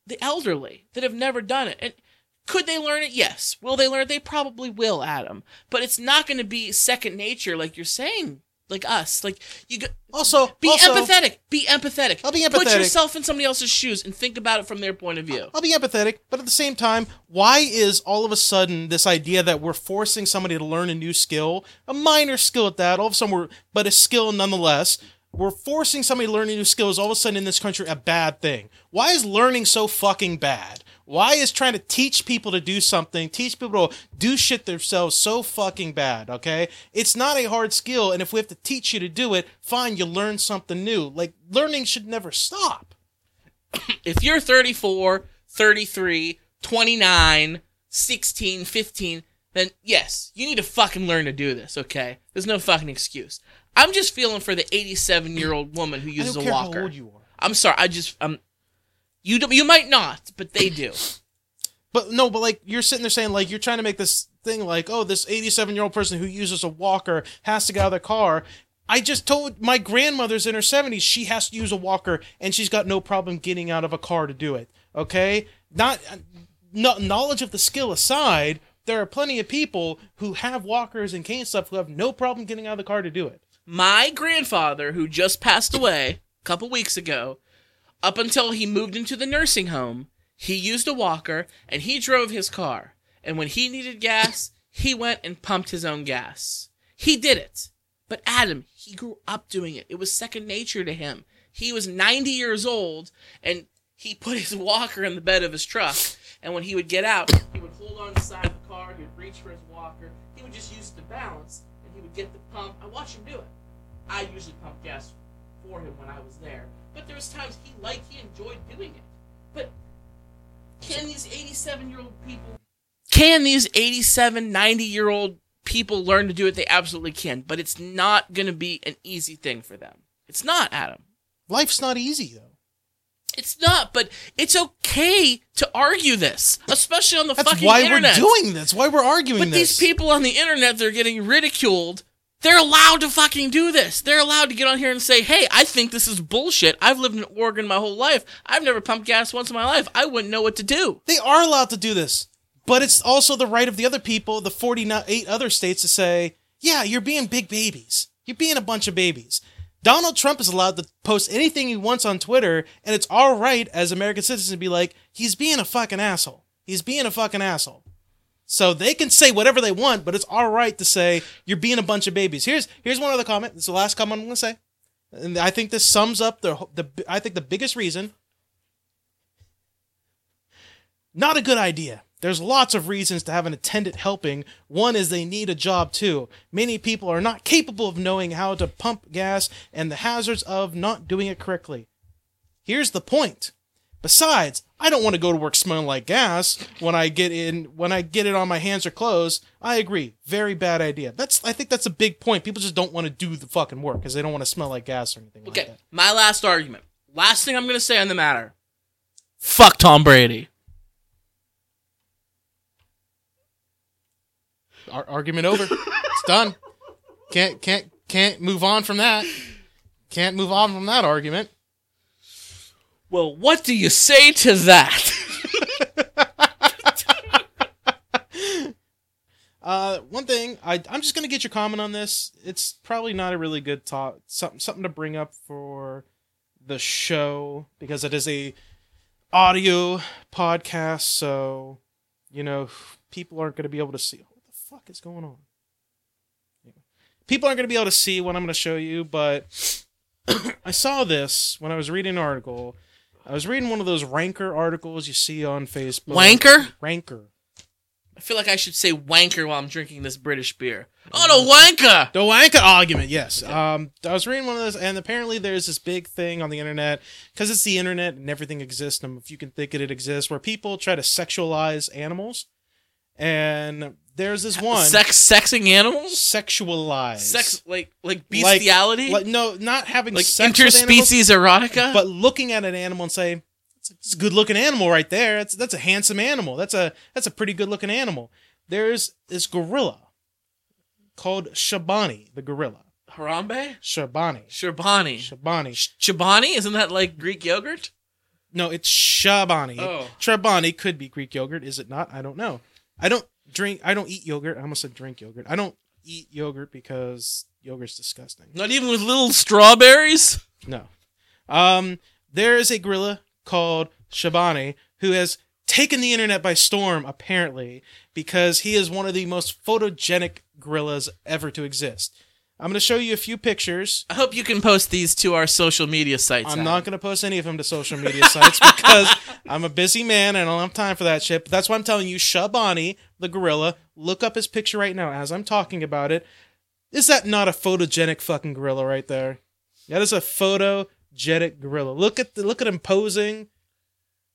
the elderly that have never done it. And could they learn it? Yes. Will they learn it? They probably will, Adam. But it's not going to be second nature like you're saying, like us. Like you go, Also, be also, empathetic. Be empathetic. I'll be empathetic. Put yourself in somebody else's shoes and think about it from their point of view. I'll be empathetic, but at the same time, why is all of a sudden this idea that we're forcing somebody to learn a new skill, a minor skill at that, all of a sudden we're, but a skill nonetheless, we're forcing somebody to learn a new skill is all of a sudden in this country a bad thing. Why is learning so fucking bad? Why is trying to teach people to do something, teach people to do shit themselves so fucking bad, okay? It's not a hard skill, and if we have to teach you to do it, fine, you learn something new. Like, learning should never stop. If you're 34, 33, 29, 16, 15, then yes, you need to fucking learn to do this, okay? There's no fucking excuse. I'm just feeling for the 87 year old woman who uses a walker. how old you are. I'm sorry, I just, um, you, do, you might not, but they do. But no, but like you're sitting there saying like you're trying to make this thing like oh this 87 year old person who uses a walker has to get out of the car. I just told my grandmother's in her 70s she has to use a walker and she's got no problem getting out of a car to do it. Okay, not no, knowledge of the skill aside, there are plenty of people who have walkers and cane stuff who have no problem getting out of the car to do it. My grandfather, who just passed away a couple weeks ago, up until he moved into the nursing home, he used a walker and he drove his car. And when he needed gas, he went and pumped his own gas. He did it. But Adam, he grew up doing it. It was second nature to him. He was 90 years old and he put his walker in the bed of his truck. And when he would get out, he would hold on to the side of the car, he would reach for his walker, he would just use it to balance, and he would get the pump. I watched him do it. I usually pumped gas for him when I was there. But there was times he liked, he enjoyed doing it. But can these 87 year old people, can these 87, 90 year old people learn to do it? They absolutely can. But it's not going to be an easy thing for them. It's not, Adam. Life's not easy though. It's not, but it's okay to argue this, especially on the That's fucking internet. That's why we're doing this. Why we're arguing But this. these people on the internet, they're getting ridiculed. They're allowed to fucking do this. They're allowed to get on here and say, hey, I think this is bullshit. I've lived in Oregon my whole life. I've never pumped gas once in my life. I wouldn't know what to do. They are allowed to do this, but it's also the right of the other people, the 48 other states, to say, yeah, you're being big babies. You're being a bunch of babies. Donald Trump is allowed to post anything he wants on Twitter, and it's all right as American citizens to be like, he's being a fucking asshole. He's being a fucking asshole. So they can say whatever they want, but it's all right to say you're being a bunch of babies. Here's here's one other comment. Is the last comment I'm going to say, and I think this sums up the the I think the biggest reason not a good idea. There's lots of reasons to have an attendant helping. One is they need a job too. Many people are not capable of knowing how to pump gas and the hazards of not doing it correctly. Here's the point. Besides, I don't want to go to work smelling like gas when I get in when I get it on my hands or clothes. I agree. Very bad idea. That's I think that's a big point. People just don't want to do the fucking work because they don't want to smell like gas or anything Okay, like that. my last argument. Last thing I'm going to say on the matter. Fuck Tom Brady. Ar- argument over. it's done. can't can't can't move on from that. Can't move on from that argument. Well, what do you say to that? Uh, one thing I I'm just gonna get your comment on this. It's probably not a really good talk. Something something to bring up for the show because it is a audio podcast. So you know people aren't gonna be able to see. What the fuck is going on? People aren't gonna be able to see what I'm gonna show you, but I saw this when I was reading an article. I was reading one of those ranker articles you see on Facebook. Wanker? Ranker. I feel like I should say wanker while I'm drinking this British beer. Oh, the wanker! The Wanka argument, yes. Um, I was reading one of those, and apparently there's this big thing on the internet because it's the internet and everything exists. And if you can think it, it exists, where people try to sexualize animals, and there's this one Sex, sexing animals? sexualized Sex, like, like Like- bestiality? like no, not having like sex with animals, interspecies erotica? but looking at an animal and say, "It's a, good looking animal right there. That's that's a handsome animal. That's a that's a pretty good looking animal." There's this gorilla called Shabani, the gorilla. Harambe? Shabani. Shabani Shabani. Shabani Isn't that like Greek yogurt? No, it's Shabani. Oh. Chobani could be Greek yogurt, is it not? I don't know. I don't drink. I don't eat yogurt. I almost said drink yogurt. I don't eat yogurt because yogurt's disgusting. Not even with little strawberries? No. Um, there is a gorilla called Shabani who has taken the internet by storm, apparently, because he is one of the most photogenic gorillas ever to exist. I'm going to show you a few pictures. I hope you can post these to our social media sites. I'm Adam. not going to post any of them to social media sites because I'm a busy man and I don't have time for that shit. But that's why I'm telling you, Shabani, the gorilla, look up his picture right now as I'm talking about it. Is that not a photogenic fucking gorilla right there? That is a photogenic gorilla. Look at the, look at him posing.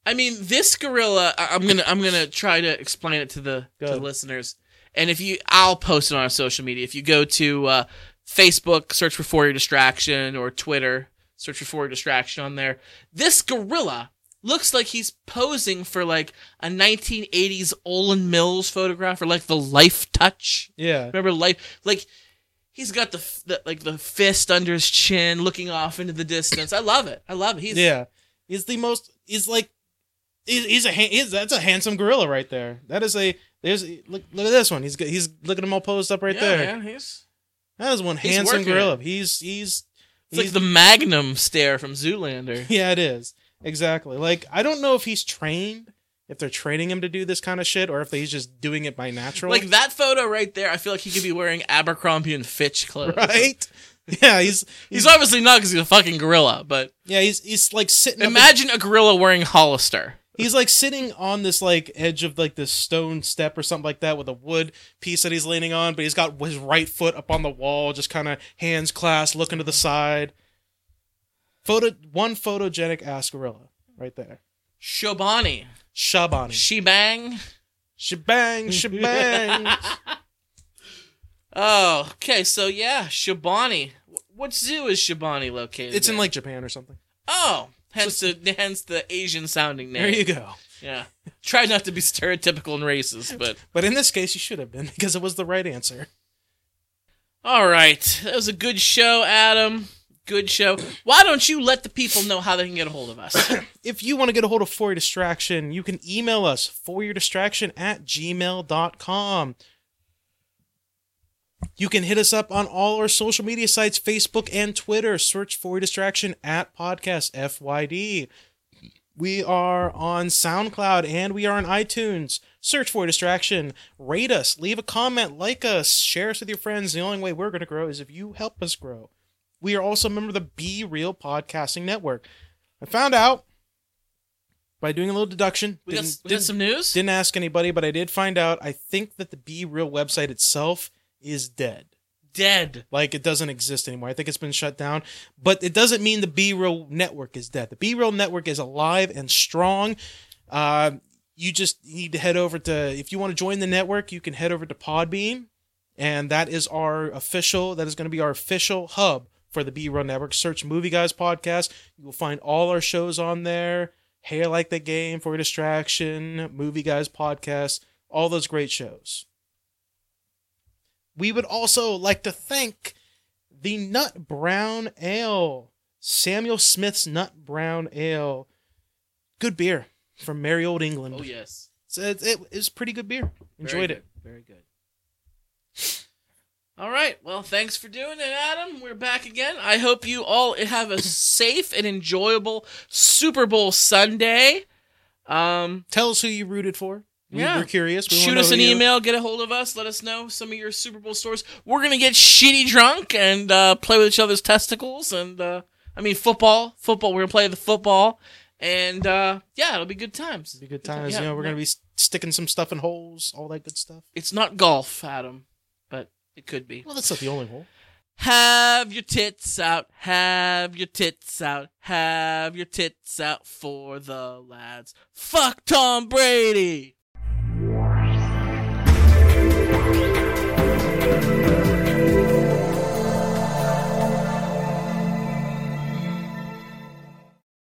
I mean, this gorilla. I- I'm gonna I'm gonna try to explain it to the to the listeners. And if you, I'll post it on our social media. If you go to uh, Facebook, search for For Your Distraction, or Twitter, search for For Your Distraction on there. This gorilla looks like he's posing for like a 1980s Olan Mills photograph, or like the Life Touch. Yeah. Remember life like he's got the, the like the fist under his chin looking off into the distance. I love it. I love it. He's Yeah. He's the most he's like he's, he's a he's, that's a handsome gorilla right there. That is a there's look look at this one. He's he's look at him all posed up right yeah, there. man, he's That is one He's handsome gorilla. it. He's he's it's like he's the Magnum stare from Zoolander. Yeah, it is. Exactly. Like I don't know if he's trained, if they're training him to do this kind of shit, or if he's just doing it by natural. Like that photo right there, I feel like he could be wearing Abercrombie and Fitch clothes. right? Yeah, he's He's obviously not because he's a fucking gorilla, but yeah he's he's like sitting. imagine a gorilla wearing Hollister. He's like sitting on this like edge of like this stone step or something like that with a wood piece that he's leaning on, but he's got his right foot up on the wall, just kind of hands clasped, looking to the side. Photo one photogenic ass gorilla right there. Shobani. Shabani. Shebang. Shebang, shebang. Oh, okay. So yeah, Shibani. What zoo is Shibani located? it's in in? like Japan or something. Oh, hence the hence the Asian sounding name. There you go. Yeah. Try not to be stereotypical and racist, but But in this case, you should have been because it was the right answer. all right. That was a good show, Adam. Good show. Why don't you let the people know how they can get a hold of us? If you want to get a hold of For Your Distraction, you can email us for your distraction at gmail.com. You can hit us up on all our social media sites, Facebook and Twitter. Search For Distraction at Podcast FYD. We are on SoundCloud and we are on iTunes. Search for Distraction. Rate us. Leave a comment. Like us. Share us with your friends. The only way we're going to grow is if you help us grow. We are also a member of the Be Real Podcasting Network. I found out by doing a little deduction. We got, we got some news? didn't ask anybody, but I did find out. I think that the Be Real website itself is dead. Dead. Like it doesn't exist anymore. I think it's been shut down. But it doesn't mean the B Real network is dead. The B Real network is alive and strong. Uh, you just need to head over to if you want to join the network, you can head over to Podbean, and that is our official. That is going to be our official hub for the B Real network. Search Movie Guys podcast. You will find all our shows on there. Hair like the game for a distraction. Movie Guys podcast. All those great shows. We would also like to thank the Nut Brown Ale, Samuel Smith's Nut Brown Ale. Good beer from merry old England. Oh yes, So it, it is pretty good beer. Enjoyed Very it. Very good. All right. Well, thanks for doing it, Adam. We're back again. I hope you all have a safe and enjoyable Super Bowl Sunday. Um, Tell us who you rooted for. We, Yeah. We're curious. We shoot us an you- email. Get a hold of us. Let us know some of your Super Bowl stories. We're gonna get shitty drunk and uh, play with each other's testicles. And uh, I mean football. Football. We're gonna play the football. And uh, yeah, it'll be good times. It'll Be good time, times. yeah, you know, we're yeah. gonna be sticking some stuff in holes, all that good stuff. It's not golf, Adam, but it could be. Well, that's not the only hole. Have your tits out, have your tits out, have your tits out for the lads. Fuck Tom Brady.